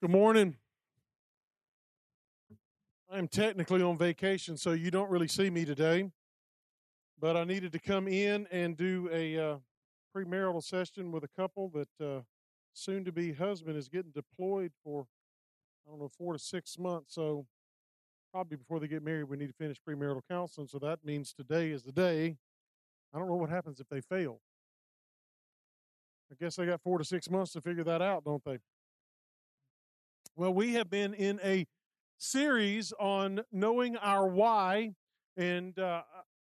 Good morning. I'm technically on vacation, so you don't really see me today. But I needed to come in and do a uh, premarital session with a couple that uh, soon to be husband is getting deployed for, I don't know, four to six months. So probably before they get married, we need to finish premarital counseling. So that means today is the day. I don't know what happens if they fail. I guess they got four to six months to figure that out, don't they? Well, we have been in a series on knowing our why, and uh,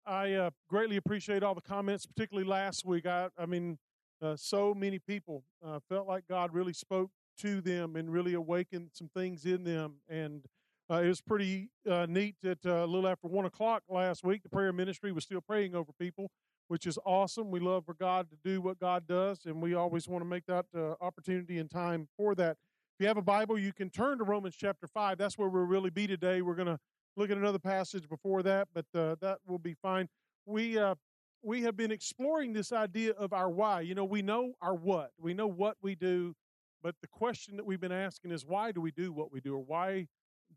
I uh, greatly appreciate all the comments, particularly last week. I, I mean, uh, so many people uh, felt like God really spoke to them and really awakened some things in them, and uh, it was pretty uh, neat that a little after one o'clock last week, the prayer ministry was still praying over people. Which is awesome. We love for God to do what God does, and we always want to make that opportunity and time for that you have a Bible, you can turn to Romans chapter 5. That's where we'll really be today. We're going to look at another passage before that, but uh, that will be fine. We, uh, we have been exploring this idea of our why. You know, we know our what, we know what we do, but the question that we've been asking is why do we do what we do, or why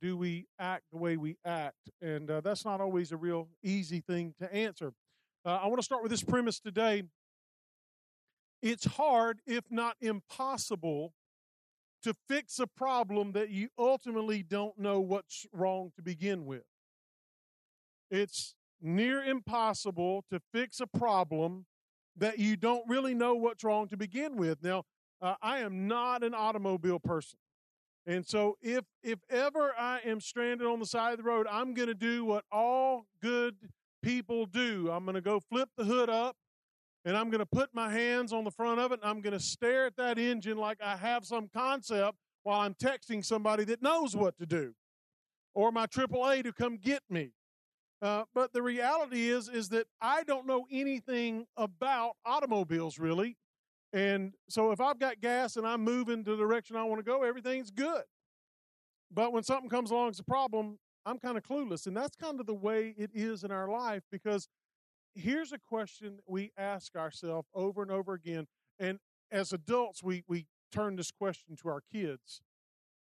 do we act the way we act? And uh, that's not always a real easy thing to answer. Uh, I want to start with this premise today. It's hard, if not impossible, to fix a problem that you ultimately don't know what's wrong to begin with. It's near impossible to fix a problem that you don't really know what's wrong to begin with. Now, uh, I am not an automobile person. And so if if ever I am stranded on the side of the road, I'm going to do what all good people do. I'm going to go flip the hood up and I'm going to put my hands on the front of it and I'm going to stare at that engine like I have some concept while I'm texting somebody that knows what to do or my AAA to come get me. Uh, but the reality is is that I don't know anything about automobiles really. And so if I've got gas and I'm moving the direction I want to go, everything's good. But when something comes along as a problem, I'm kind of clueless. And that's kind of the way it is in our life because here's a question we ask ourselves over and over again. And as adults, we, we turn this question to our kids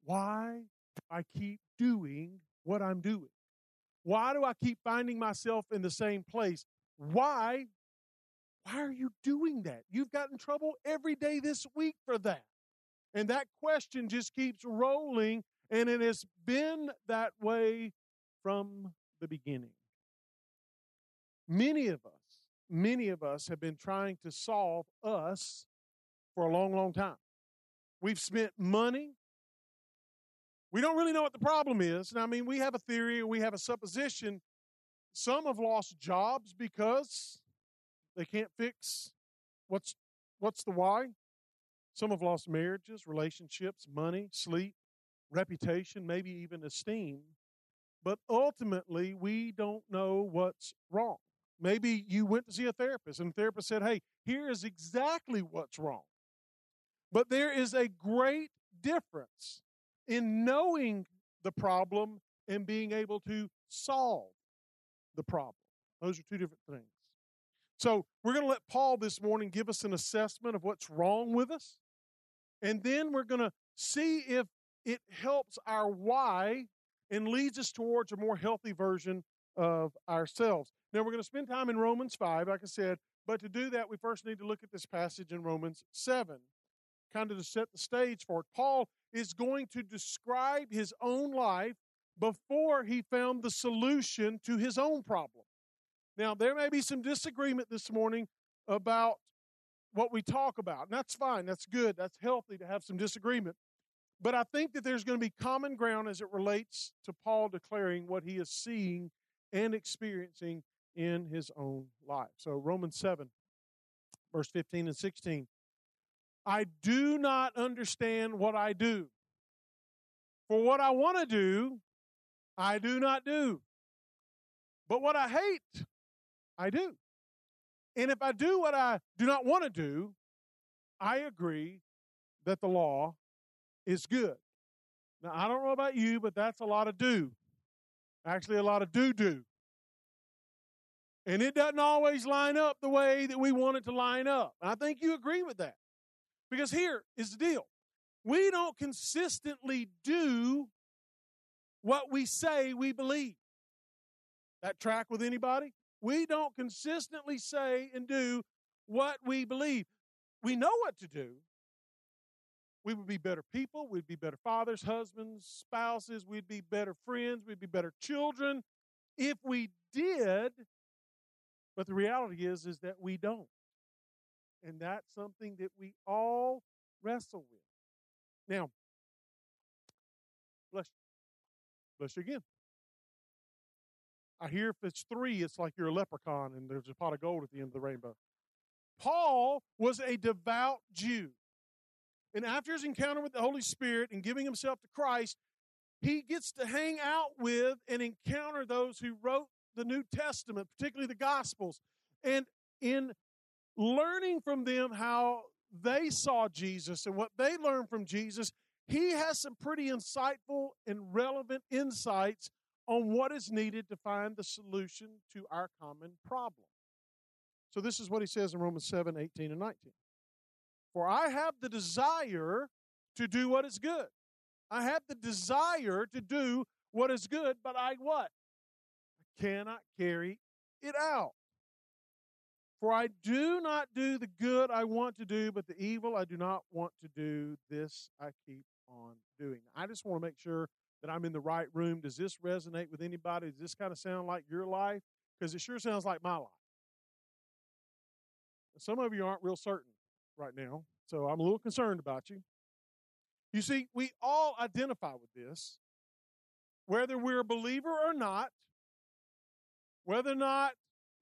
Why do I keep doing what I'm doing? Why do I keep finding myself in the same place? Why? Why are you doing that? You've gotten trouble every day this week for that. And that question just keeps rolling, and it has been that way from the beginning. Many of us, many of us have been trying to solve us for a long, long time. We've spent money. We don't really know what the problem is. And I mean, we have a theory, we have a supposition. Some have lost jobs because they can't fix what's what's the why. Some have lost marriages, relationships, money, sleep, reputation, maybe even esteem. But ultimately, we don't know what's wrong. Maybe you went to see a therapist and the therapist said, hey, here is exactly what's wrong. But there is a great difference in knowing the problem and being able to solve the problem. Those are two different things. So we're going to let Paul this morning give us an assessment of what's wrong with us. And then we're going to see if it helps our why and leads us towards a more healthy version of ourselves. Now, we're going to spend time in Romans 5, like I said, but to do that, we first need to look at this passage in Romans 7, kind of to set the stage for it. Paul is going to describe his own life before he found the solution to his own problem. Now, there may be some disagreement this morning about what we talk about, and that's fine. That's good. That's healthy to have some disagreement. But I think that there's going to be common ground as it relates to Paul declaring what he is seeing and experiencing in his own life. So, Romans 7, verse 15 and 16. I do not understand what I do. For what I want to do, I do not do. But what I hate, I do. And if I do what I do not want to do, I agree that the law is good. Now, I don't know about you, but that's a lot of do. Actually, a lot of do do. And it doesn't always line up the way that we want it to line up. And I think you agree with that. Because here is the deal we don't consistently do what we say we believe. That track with anybody? We don't consistently say and do what we believe. We know what to do. We would be better people. We'd be better fathers, husbands, spouses. We'd be better friends. We'd be better children if we did. But the reality is, is that we don't. And that's something that we all wrestle with. Now, bless you. Bless you again. I hear if it's three, it's like you're a leprechaun and there's a pot of gold at the end of the rainbow. Paul was a devout Jew. And after his encounter with the Holy Spirit and giving himself to Christ, he gets to hang out with and encounter those who wrote the New Testament, particularly the Gospels. And in learning from them how they saw Jesus and what they learned from Jesus, he has some pretty insightful and relevant insights on what is needed to find the solution to our common problem. So, this is what he says in Romans 7 18 and 19. For I have the desire to do what is good. I have the desire to do what is good, but I what? I cannot carry it out. For I do not do the good I want to do, but the evil I do not want to do, this I keep on doing. I just want to make sure that I'm in the right room. Does this resonate with anybody? Does this kind of sound like your life? Because it sure sounds like my life. Some of you aren't real certain right now, so I'm a little concerned about you. You see, we all identify with this, whether we're a believer or not, whether or not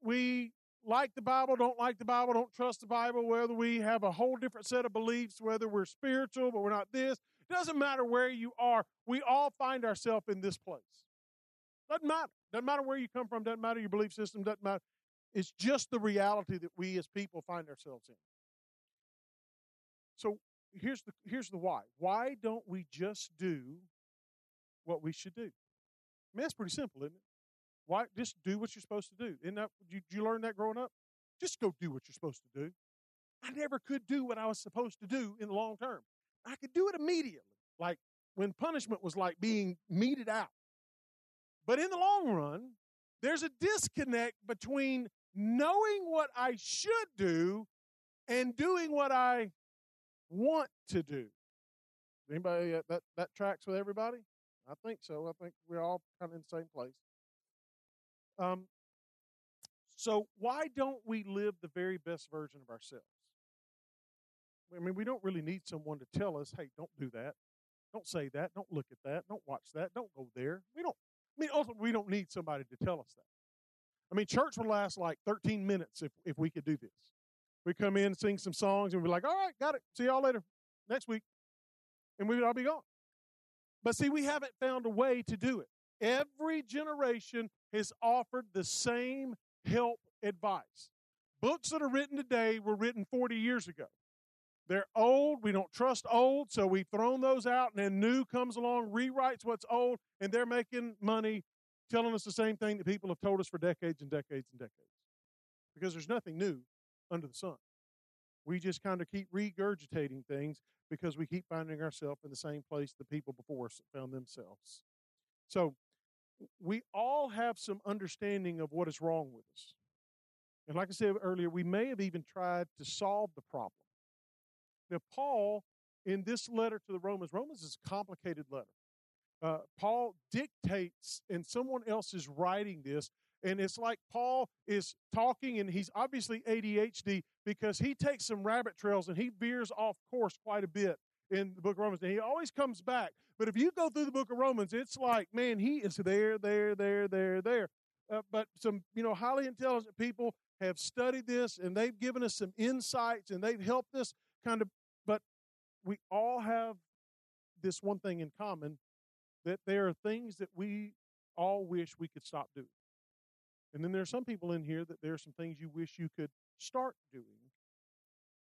we like the Bible, don't like the Bible, don't trust the Bible, whether we have a whole different set of beliefs, whether we're spiritual but we're not this. It doesn't matter where you are. We all find ourselves in this place. Doesn't matter. Doesn't matter where you come from, doesn't matter your belief system, doesn't matter. It's just the reality that we as people find ourselves in. So here's the here's the why. Why don't we just do what we should do? I mean, that's pretty simple, isn't it? Why just do what you're supposed to do? Isn't that did you learn that growing up? Just go do what you're supposed to do. I never could do what I was supposed to do in the long term. I could do it immediately, like when punishment was like being meted out. But in the long run, there's a disconnect between knowing what I should do and doing what I want to do. Anybody that that tracks with everybody? I think so. I think we're all kind of in the same place. Um, so why don't we live the very best version of ourselves? I mean, we don't really need someone to tell us, "Hey, don't do that. Don't say that. Don't look at that. Don't watch that. Don't go there." We don't. I mean, ultimately, we don't need somebody to tell us that. I mean, church would last like 13 minutes if if we could do this. We come in, sing some songs, and we're like, "All right, got it. See y'all later next week," and we would all be gone. But see, we haven't found a way to do it. Every generation has offered the same help advice. Books that are written today were written 40 years ago. They're old. We don't trust old, so we've thrown those out, and then new comes along, rewrites what's old, and they're making money telling us the same thing that people have told us for decades and decades and decades. Because there's nothing new under the sun. We just kind of keep regurgitating things because we keep finding ourselves in the same place the people before us found themselves. So we all have some understanding of what is wrong with us. And like I said earlier, we may have even tried to solve the problem. Now, Paul, in this letter to the Romans, Romans is a complicated letter. Uh, Paul dictates, and someone else is writing this, and it's like Paul is talking, and he's obviously ADHD because he takes some rabbit trails and he veers off course quite a bit in the book of Romans. And he always comes back. But if you go through the book of Romans, it's like, man, he is there, there, there, there, there. Uh, but some, you know, highly intelligent people have studied this and they've given us some insights and they've helped us kind of, but we all have this one thing in common that there are things that we all wish we could stop doing. And then there are some people in here that there are some things you wish you could start doing.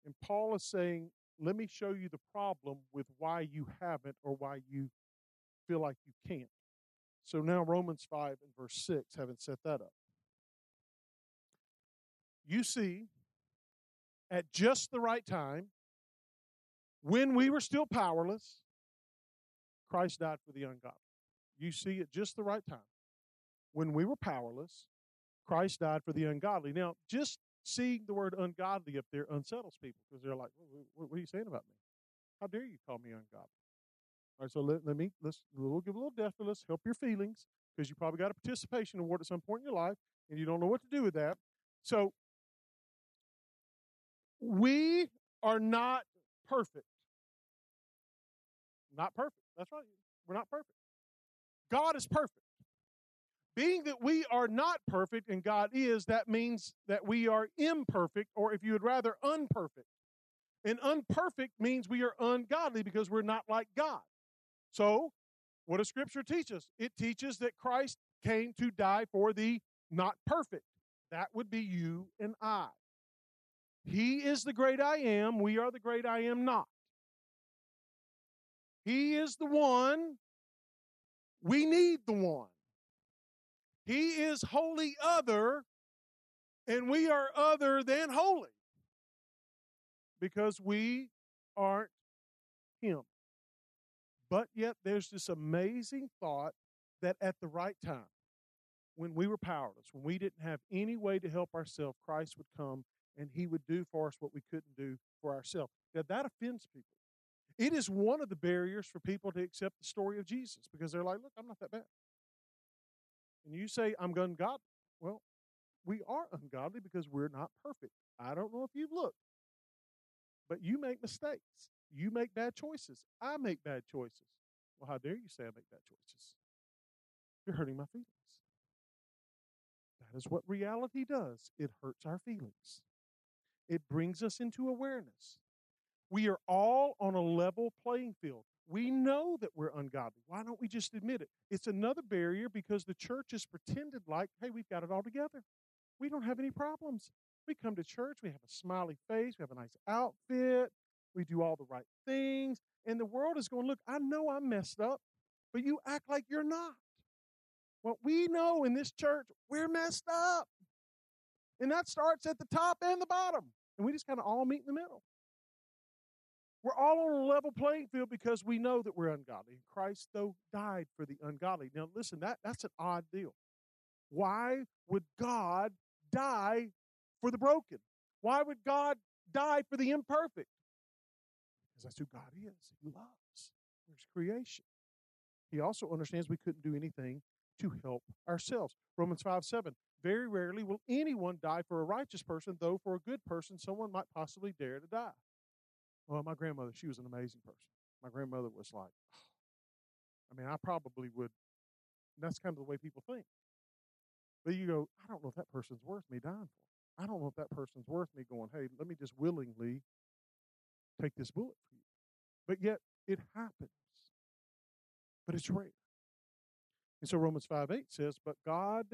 And Paul is saying let me show you the problem with why you haven't or why you feel like you can't. So now, Romans 5 and verse 6, having set that up. You see, at just the right time, When we were still powerless, Christ died for the ungodly. You see at just the right time. When we were powerless, Christ died for the ungodly. Now, just seeing the word ungodly up there unsettles people because they're like, what, are you saying about me? How dare you call me ungodly? All right, so let, let me, let's, we'll give a little depth to let's help your feelings because you probably got a participation award at some point in your life and you don't know what to do with that. So, we are not perfect. Not perfect. That's right. We're not perfect. God is perfect. Being that we are not perfect and God is, that means that we are imperfect, or if you would rather, unperfect. And unperfect means we are ungodly because we're not like God. So, what does Scripture teach us? It teaches that Christ came to die for the not perfect. That would be you and I. He is the great I am. We are the great I am not. He is the one. We need the one. He is holy other, and we are other than holy because we aren't Him. But yet, there's this amazing thought that at the right time, when we were powerless, when we didn't have any way to help ourselves, Christ would come and He would do for us what we couldn't do for ourselves. Now, that offends people. It is one of the barriers for people to accept the story of Jesus because they're like, look, I'm not that bad. And you say, I'm ungodly. Well, we are ungodly because we're not perfect. I don't know if you've looked, but you make mistakes. You make bad choices. I make bad choices. Well, how dare you say I make bad choices? You're hurting my feelings. That is what reality does it hurts our feelings, it brings us into awareness. We are all on a level playing field. We know that we're ungodly. Why don't we just admit it? It's another barrier because the church has pretended like, hey, we've got it all together. We don't have any problems. We come to church, we have a smiley face, we have a nice outfit, we do all the right things, and the world is going, look, I know I'm messed up, but you act like you're not. Well, we know in this church, we're messed up. And that starts at the top and the bottom. And we just kind of all meet in the middle. We're all on a level playing field because we know that we're ungodly. And Christ, though, died for the ungodly. Now, listen, that, that's an odd deal. Why would God die for the broken? Why would God die for the imperfect? Because that's who God is. He loves. There's creation. He also understands we couldn't do anything to help ourselves. Romans 5 7. Very rarely will anyone die for a righteous person, though for a good person, someone might possibly dare to die. Well, my grandmother, she was an amazing person. My grandmother was like, oh. I mean, I probably would. that's kind of the way people think. But you go, I don't know if that person's worth me dying for. I don't know if that person's worth me going, hey, let me just willingly take this bullet for you. But yet, it happens. But it's rare. And so Romans 5 8 says, But God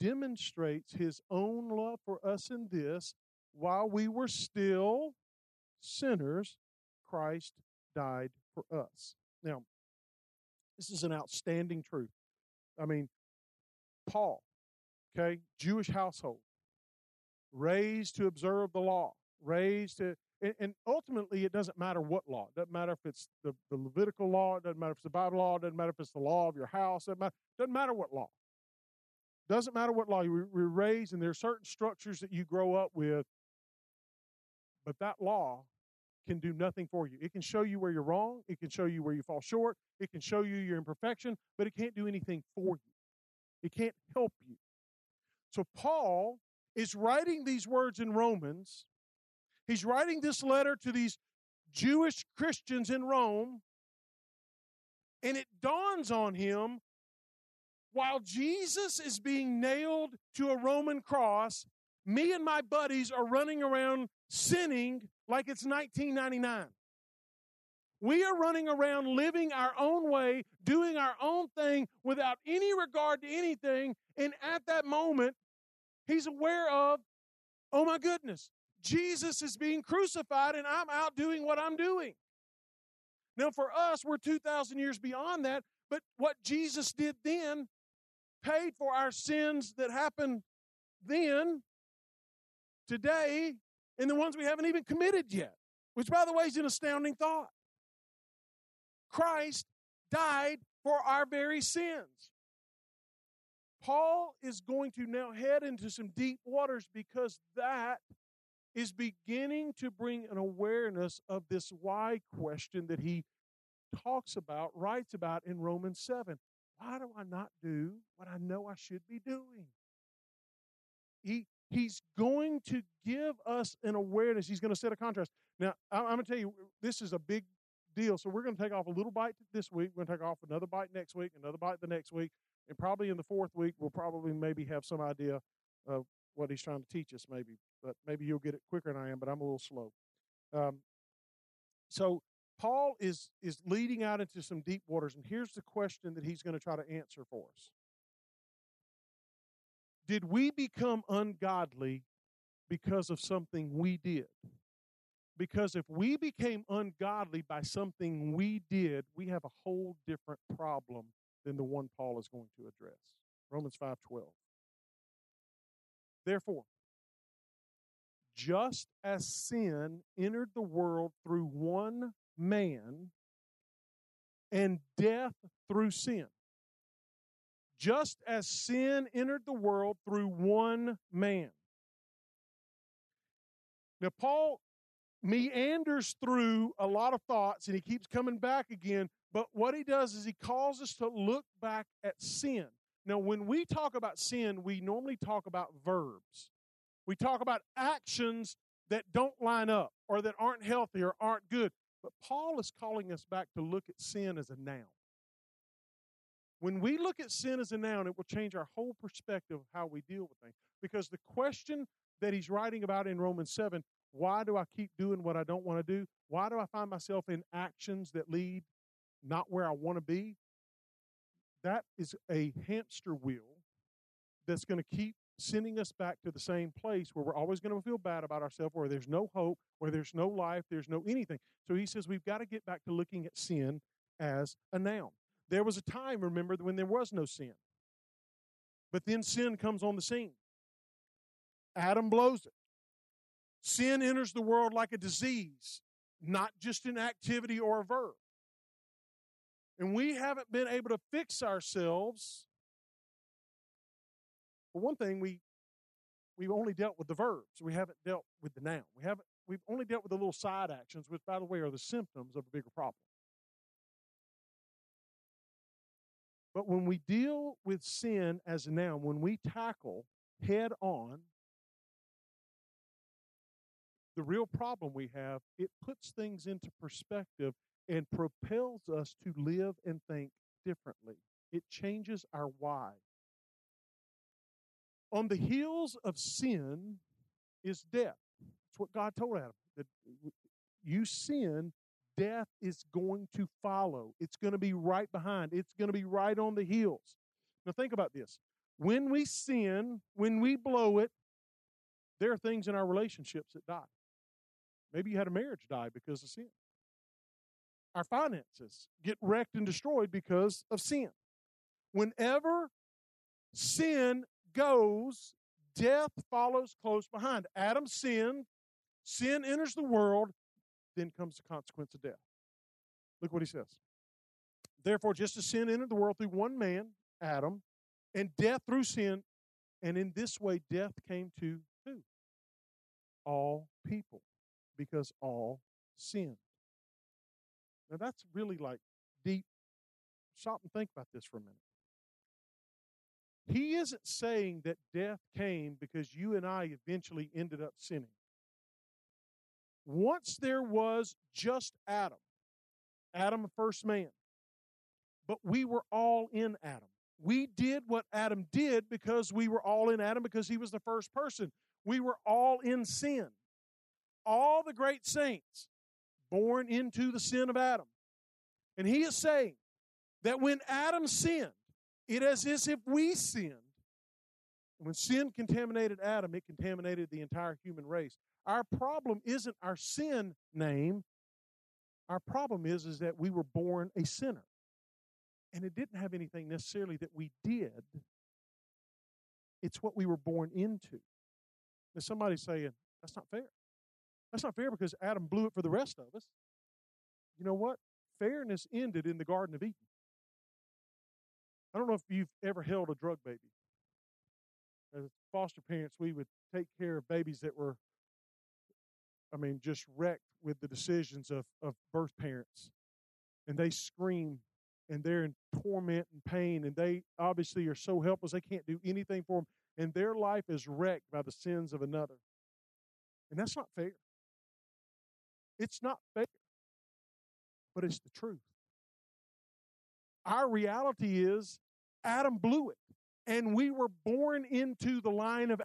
demonstrates his own love for us in this while we were still sinners, Christ died for us. Now, this is an outstanding truth. I mean, Paul, okay, Jewish household, raised to observe the law, raised to, and, and, ultimately it doesn't matter what law. It doesn't matter if it's the, the Levitical law, it doesn't matter if it's the Bible law, it doesn't matter if it's the law of your house, it doesn't matter, doesn't matter what law. Doesn't matter what law you were raised, and there are certain structures that you grow up with but that law can do nothing for you. It can show you where you're wrong, it can show you where you fall short, it can show you your imperfection, but it can't do anything for you. It can't help you. So Paul is writing these words in Romans. He's writing this letter to these Jewish Christians in Rome, and it dawns on him while Jesus is being nailed to a Roman cross, me and my buddies are running around sinning like it's 1999. We are running around living our own way, doing our own thing without any regard to anything. And at that moment, he's aware of, oh my goodness, Jesus is being crucified and I'm out doing what I'm doing. Now, for us, we're 2,000 years beyond that, but what Jesus did then paid for our sins that happened then today and the ones we haven't even committed yet. which, by the way, is an astounding thought. Christ died for our very sins. Paul is going to now head into some deep waters because that is beginning to bring an awareness of this why question that he talks about, writes about in Romans 7. Why do I not do what I know I should be doing? He, he's going to give us an awareness. He's going to set a contrast. Now, I'm going to tell you, this is a big deal. So we're going to take off a little bite this week. We're going to take off another bite next week, another bite the next week. And probably in the fourth week, we'll probably maybe have some idea of what he's trying to teach us, maybe. But maybe you'll get it quicker than I am, but I'm a little slow. Um, so Paul is is leading out into some deep waters, and here's the question that he's going to try to answer for us. Did we become ungodly because of something we did? Because if we became ungodly by something we did, we have a whole different problem than the one Paul is going to address. Romans 5:12. Therefore, just as sin entered the world through one man and death through sin. Just as sin entered the world through one man. Now, Paul meanders through a lot of thoughts and he keeps coming back again, but what he does is he calls us to look back at sin. Now, when we talk about sin, we normally talk about verbs. We talk about actions that don't line up or that aren't healthy or aren't good. But Paul is calling us back to look at sin as a noun. When we look at sin as a noun, it will change our whole perspective of how we deal with things. Because the question that he's writing about in Romans 7 why do I keep doing what I don't want to do? Why do I find myself in actions that lead not where I want to be? That is a hamster wheel that's going to keep sending us back to the same place where we're always going to feel bad about ourselves, where there's no hope, where there's no life, there's no anything. So he says we've got to get back to looking at sin as a noun. There was a time, remember, when there was no sin. But then sin comes on the scene. Adam blows it. Sin enters the world like a disease, not just an activity or a verb. And we haven't been able to fix ourselves for one thing, we we've only dealt with the verbs. We haven't dealt with the noun. We haven't we've only dealt with the little side actions, which by the way are the symptoms of a bigger problem. But when we deal with sin as a noun, when we tackle head on the real problem we have, it puts things into perspective and propels us to live and think differently. It changes our why. On the heels of sin is death. That's what God told Adam. That you sin, death is going to follow. It's going to be right behind. It's going to be right on the heels. Now think about this. When we sin, when we blow it, there are things in our relationships that die. Maybe you had a marriage die because of sin. Our finances get wrecked and destroyed because of sin. Whenever sin goes, death follows close behind. Adam sinned, sin enters the world, then comes the consequence of death. Look what he says. Therefore, just as sin entered the world through one man, Adam, and death through sin, and in this way death came to who? All people, because all sinned. Now that's really like deep. Stop and think about this for a minute. He isn't saying that death came because you and I eventually ended up sinning. Once there was just Adam, Adam, the first man, but we were all in Adam. We did what Adam did because we were all in Adam because he was the first person. We were all in sin. All the great saints born into the sin of Adam. And he is saying that when Adam sinned, it is as if we sinned. When sin contaminated Adam, it contaminated the entire human race. Our problem isn't our sin name. Our problem is, is that we were born a sinner. And it didn't have anything necessarily that we did. It's what we were born into. Now somebody's saying, that's not fair. That's not fair because Adam blew it for the rest of us. You know what? Fairness ended in the Garden of Eden. I don't know if you've ever held a drug baby. As foster parents, we would take care of babies that were, I mean, just wrecked with the decisions of, of birth parents. And they scream and they're in torment and pain, and they obviously are so helpless they can't do anything for them, and their life is wrecked by the sins of another. And that's not fair. It's not fair, but it's the truth. Our reality is Adam blew it, and we were born into the line of.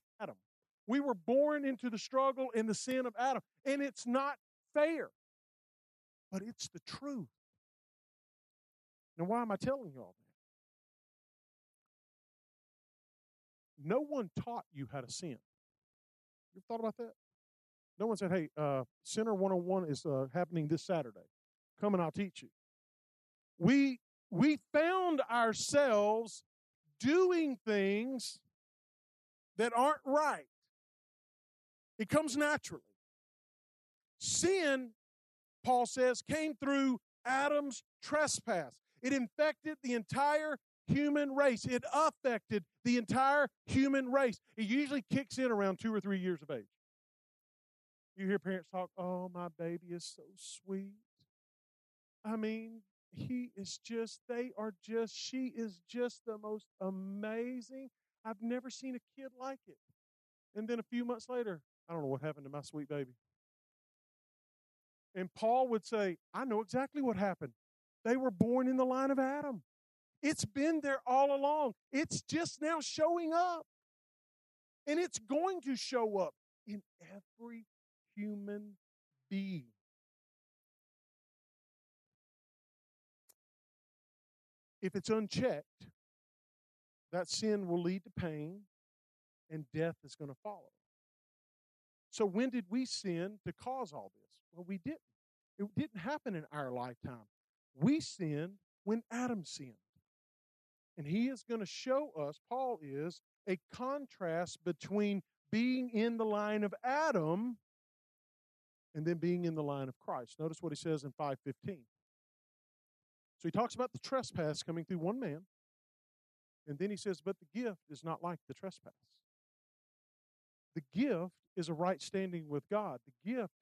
We were born into the struggle and the sin of Adam, and it's not fair, but it's the truth. Now, why am I telling you all that? No one taught you how to sin. You ever thought about that? No one said, hey, uh, Sinner 101 is uh, happening this Saturday. Come and I'll teach you. We, we found ourselves doing things that aren't right. It comes naturally. Sin, Paul says, came through Adam's trespass. It infected the entire human race. It affected the entire human race. It usually kicks in around two or three years of age. You hear parents talk, oh, my baby is so sweet. I mean, he is just, they are just, she is just the most amazing. I've never seen a kid like it. And then a few months later, I don't know what happened to my sweet baby. And Paul would say, I know exactly what happened. They were born in the line of Adam. It's been there all along. It's just now showing up. And it's going to show up in every human being. If it's unchecked, that sin will lead to pain and death is going to follow. So, when did we sin to cause all this? Well, we didn't. It didn't happen in our lifetime. We sinned when Adam sinned. And he is going to show us, Paul is, a contrast between being in the line of Adam and then being in the line of Christ. Notice what he says in 515. So he talks about the trespass coming through one man. And then he says, But the gift is not like the trespass. The gift is a right standing with God. The gift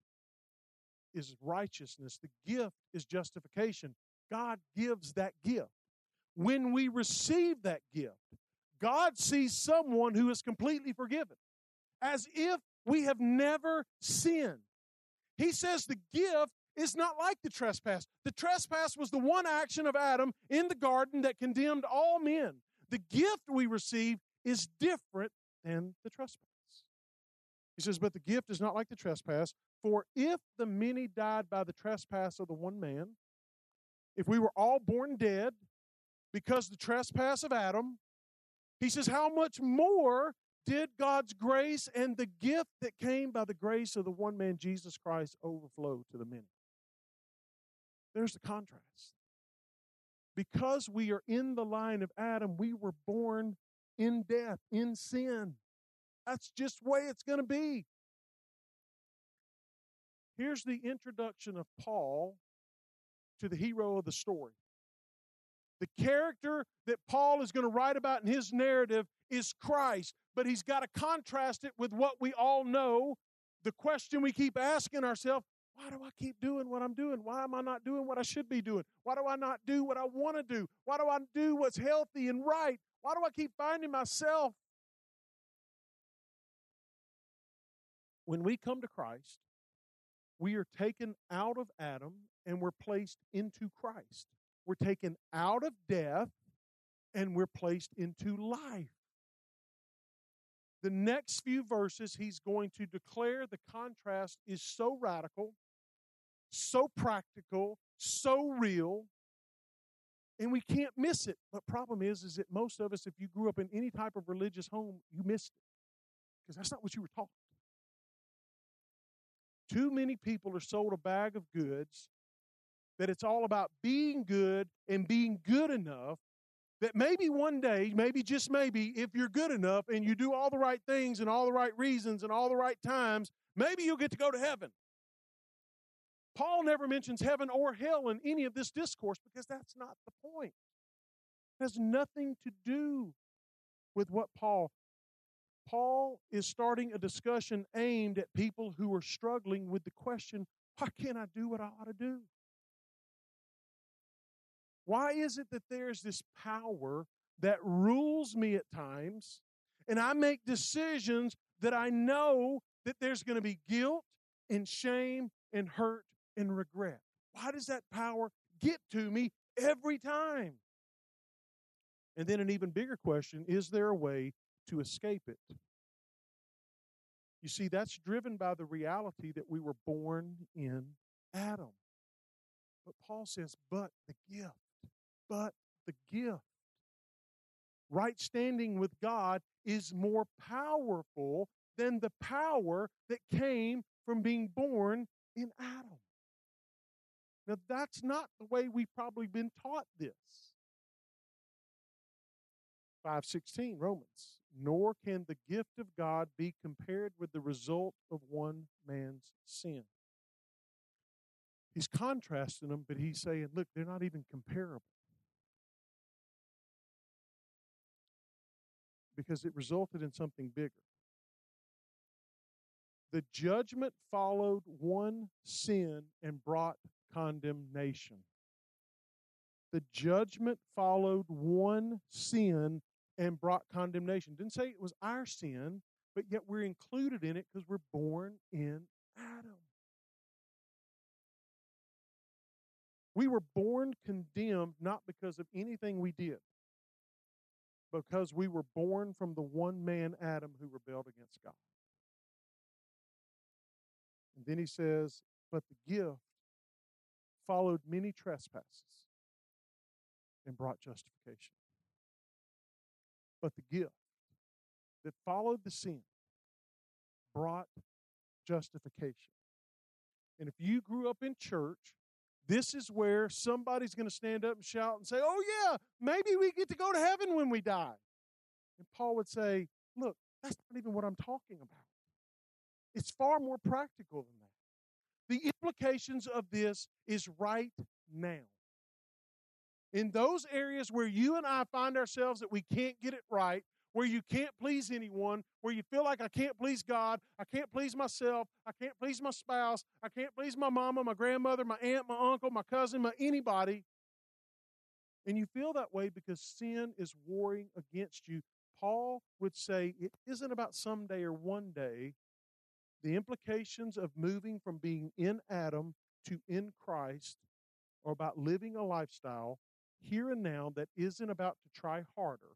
is righteousness, the gift is justification. God gives that gift. When we receive that gift, God sees someone who is completely forgiven, as if we have never sinned. He says the gift is not like the trespass. The trespass was the one action of Adam in the garden that condemned all men. The gift we receive is different than the trespass. He says, But the gift is not like the trespass, for if the many died by the trespass of the one man, if we were all born dead because the trespass of Adam, he says, how much more did God's grace and the gift that came by the grace of the one man, Jesus Christ, overflow to the many? There's the contrast. Because we are in the line of Adam, we were born in death, in sin. That's just the way it's going to be. Here's the introduction of Paul to the hero of the story. The character that Paul is going to write about in his narrative is Christ, but he's got to contrast it with what we all know. The question we keep asking ourselves why do I keep doing what I'm doing? Why am I not doing what I should be doing? Why do I not do what I want to do? Why do I do what's healthy and right? Why do I keep finding myself? When we come to Christ, we are taken out of Adam and we're placed into Christ. We're taken out of death and we're placed into life. The next few verses, he's going to declare the contrast is so radical, so practical, so real, and we can't miss it. But problem is, is that most of us, if you grew up in any type of religious home, you missed it because that's not what you were taught. Too many people are sold a bag of goods that it's all about being good and being good enough. That maybe one day, maybe just maybe, if you're good enough and you do all the right things and all the right reasons and all the right times, maybe you'll get to go to heaven. Paul never mentions heaven or hell in any of this discourse because that's not the point. It has nothing to do with what Paul Paul is starting a discussion aimed at people who are struggling with the question, why can't I do what I ought to do? Why is it that there's this power that rules me at times and I make decisions that I know that there's going to be guilt and shame and hurt and regret? Why does that power get to me every time? And then an even bigger question is there a way to escape it? You see, that's driven by the reality that we were born in Adam. But Paul says, but the gift, but the gift. Right standing with God is more powerful than the power that came from being born in Adam. Now, that's not the way we've probably been taught this. 516 Romans. Nor can the gift of God be compared with the result of one man's sin. He's contrasting them, but he's saying, look, they're not even comparable. Because it resulted in something bigger. The judgment followed one sin and brought condemnation. The judgment followed one sin and brought condemnation. Didn't say it was our sin, but yet we're included in it because we're born in Adam. We were born condemned not because of anything we did, because we were born from the one man Adam who rebelled against God. And then he says, But the gift followed many trespasses and brought justification. But the gift that followed the sin brought justification. And if you grew up in church, this is where somebody's going to stand up and shout and say, Oh, yeah, maybe we get to go to heaven when we die. And Paul would say, Look, that's not even what I'm talking about. It's far more practical than that. The implications of this is right now in those areas where you and I find ourselves that we can't get it right, where you can't please anyone, where you feel like I can't please God, I can't please myself, I can't please my spouse, I can't please my mama, my grandmother, my aunt, my uncle, my cousin, my anybody, and you feel that way because sin is warring against you, Paul would say it isn't about someday or one day. The implications of moving from being in Adam to in Christ are about living a lifestyle here and now that isn't about to try harder,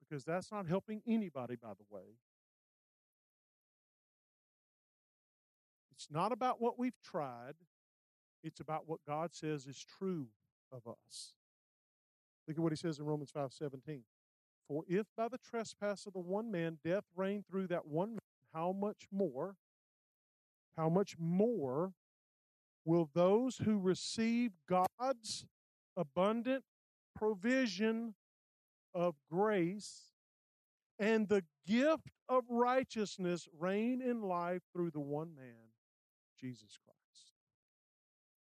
because that's not helping anybody, by the way. It's not about what we've tried, it's about what God says is true of us. Look at what he says in Romans 5 17. For if by the trespass of the one man death reigned through that one man, how much more, how much more will those who receive God's abundant provision of grace and the gift of righteousness reign in life through the one man, Jesus Christ.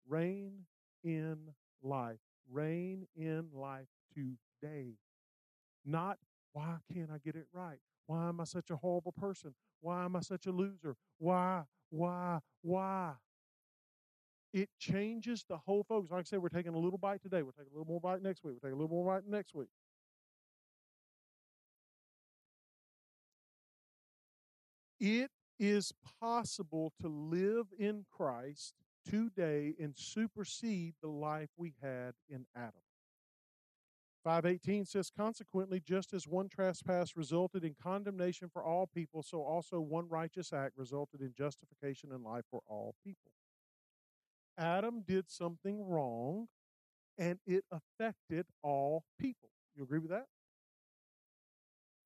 Reign in life. Reign in life today. Not, why can't I get it right? Why am I such a horrible person? Why am I such a loser? Why, why, why? It changes the whole focus. Like I said, we're taking a little bite today. We'll take a little more bite next week. We'll take a little more bite next week. It is possible to live in Christ today and supersede the life we had in Adam. 518 says, Consequently, just as one trespass resulted in condemnation for all people, so also one righteous act resulted in justification and life for all people. Adam did something wrong and it affected all people. You agree with that?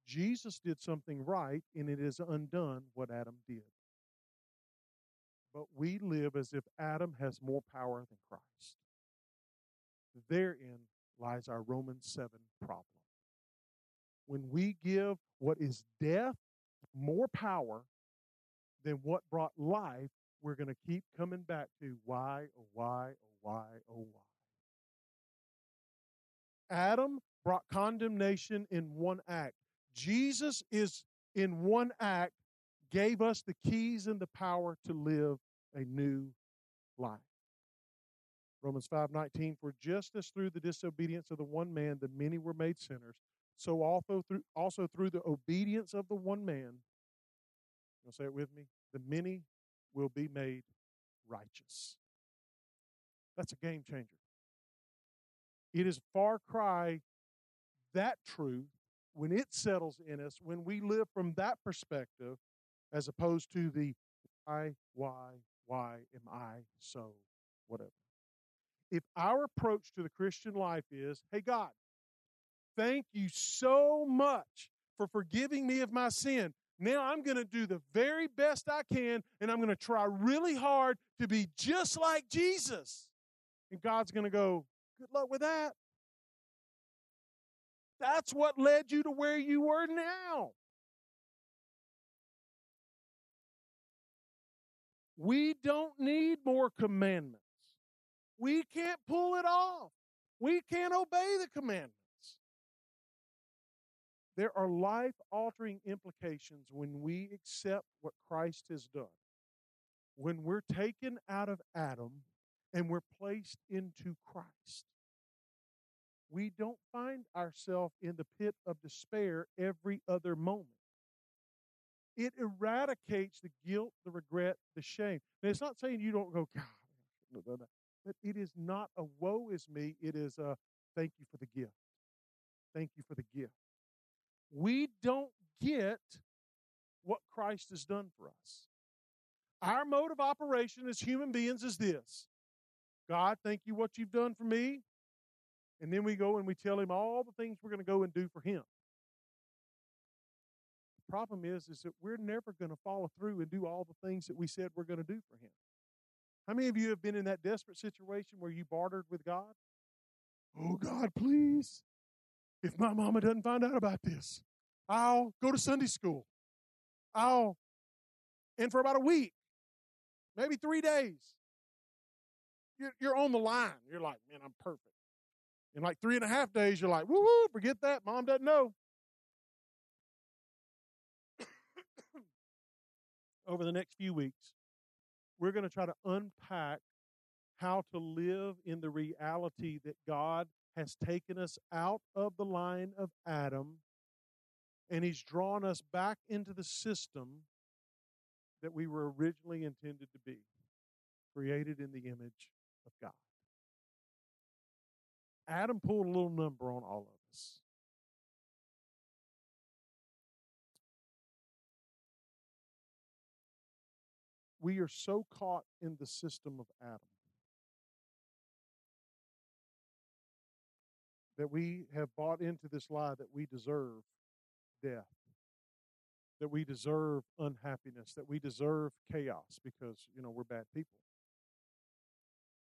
Jesus did something right and it has undone what Adam did. But we live as if Adam has more power than Christ. Therein lies our Romans 7 problem. When we give what is death more power than what brought life, we're going to keep coming back to why, oh, why, oh, why, oh, why. Adam brought condemnation in one act. Jesus is in one act, gave us the keys and the power to live a new life. Romans 5:19 for just as through the disobedience of the one man the many were made sinners so also through also through the obedience of the one man you'll say it with me the many will be made righteous. That's a game changer. It is far cry that truth when it settles in us when we live from that perspective as opposed to the why why why am i so whatever? If our approach to the Christian life is, hey, God, thank you so much for forgiving me of my sin. Now I'm going to do the very best I can, and I'm going to try really hard to be just like Jesus. And God's going to go, good luck with that. That's what led you to where you were now. We don't need more commandments. We can't pull it off. We can't obey the commandments. There are life altering implications when we accept what Christ has done. When we're taken out of Adam and we're placed into Christ, we don't find ourselves in the pit of despair every other moment. It eradicates the guilt, the regret, the shame. Now, it's not saying you don't go, God, but it is not a woe is me, it is a thank you for the gift. Thank you for the gift. We don't get what Christ has done for us. Our mode of operation as human beings is this God, thank you what you've done for me. And then we go and we tell him all the things we're going to go and do for him. The problem is, is that we're never going to follow through and do all the things that we said we're going to do for him. How many of you have been in that desperate situation where you bartered with God? Oh, God, please. If my mama doesn't find out about this, I'll go to Sunday school. I'll, and for about a week, maybe three days, you're, you're on the line. You're like, man, I'm perfect. In like three and a half days, you're like, woo woo, forget that. Mom doesn't know. Over the next few weeks, we're going to try to unpack how to live in the reality that God has taken us out of the line of Adam and He's drawn us back into the system that we were originally intended to be, created in the image of God. Adam pulled a little number on all of us. we are so caught in the system of Adam that we have bought into this lie that we deserve death, that we deserve unhappiness, that we deserve chaos because, you know, we're bad people.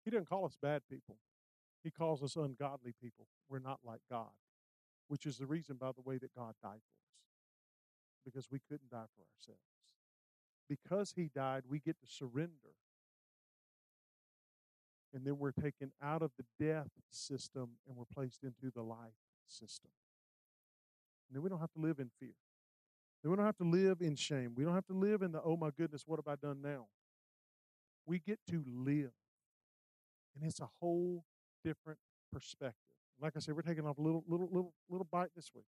He doesn't call us bad people. He calls us ungodly people. We're not like God, which is the reason, by the way, that God died for us because we couldn't die for ourselves because he died, we get to surrender. And then we're taken out of the death system and we're placed into the life system. And then we don't have to live in fear. Then we don't have to live in shame. We don't have to live in the, oh my goodness, what have I done now? We get to live. And it's a whole different perspective. Like I said, we're taking off a little, little, little, little bite this week.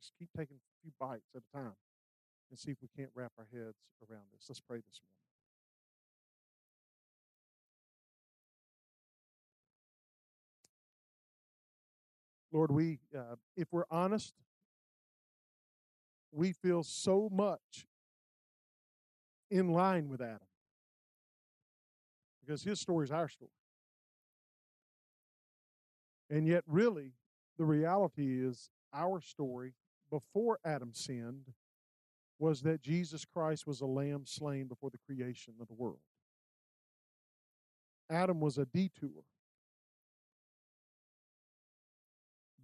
just keep taking a few bites at a time and see if we can't wrap our heads around this. Let's pray this morning. Lord, we, uh, if we're honest, we feel so much in line with Adam because his story is our story. And yet, really, the reality is our story before Adam sinned was that Jesus Christ was a lamb slain before the creation of the world. Adam was a detour.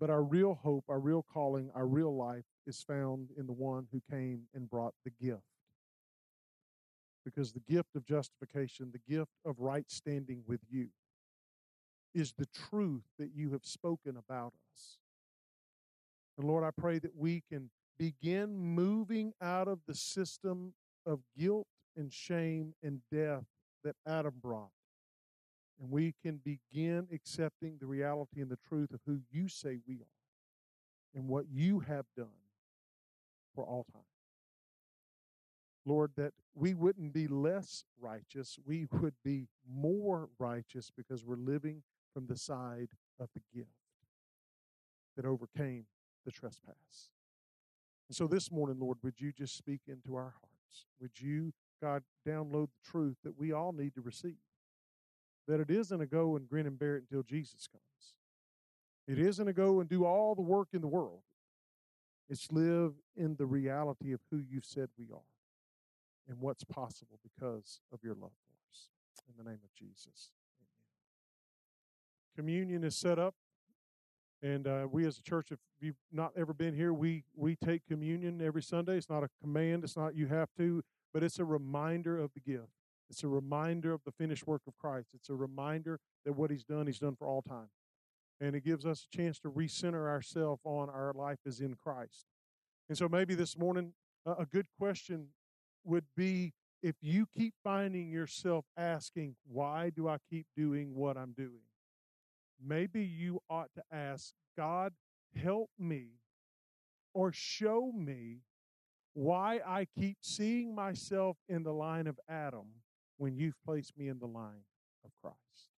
But our real hope, our real calling, our real life is found in the one who came and brought the gift. Because the gift of justification, the gift of right standing with you, is the truth that you have spoken about us. And Lord, I pray that we can begin moving out of the system of guilt and shame and death that Adam brought. And we can begin accepting the reality and the truth of who you say we are and what you have done for all time. Lord, that we wouldn't be less righteous, we would be more righteous because we're living from the side of the gift that overcame the trespass. And so this morning, Lord, would you just speak into our hearts? Would you, God, download the truth that we all need to receive? That it isn't a go and grin and bear it until Jesus comes. It isn't a go and do all the work in the world. It's live in the reality of who you've said we are and what's possible because of your love for us. In the name of Jesus. Amen. Communion is set up. And uh, we as a church, if you've not ever been here, we we take communion every Sunday. It's not a command. It's not you have to, but it's a reminder of the gift. It's a reminder of the finished work of Christ. It's a reminder that what He's done, He's done for all time, and it gives us a chance to recenter ourselves on our life as in Christ. And so maybe this morning, a good question would be if you keep finding yourself asking, "Why do I keep doing what I'm doing?" maybe you ought to ask, God, help me or show me why I keep seeing myself in the line of Adam when you've placed me in the line of Christ.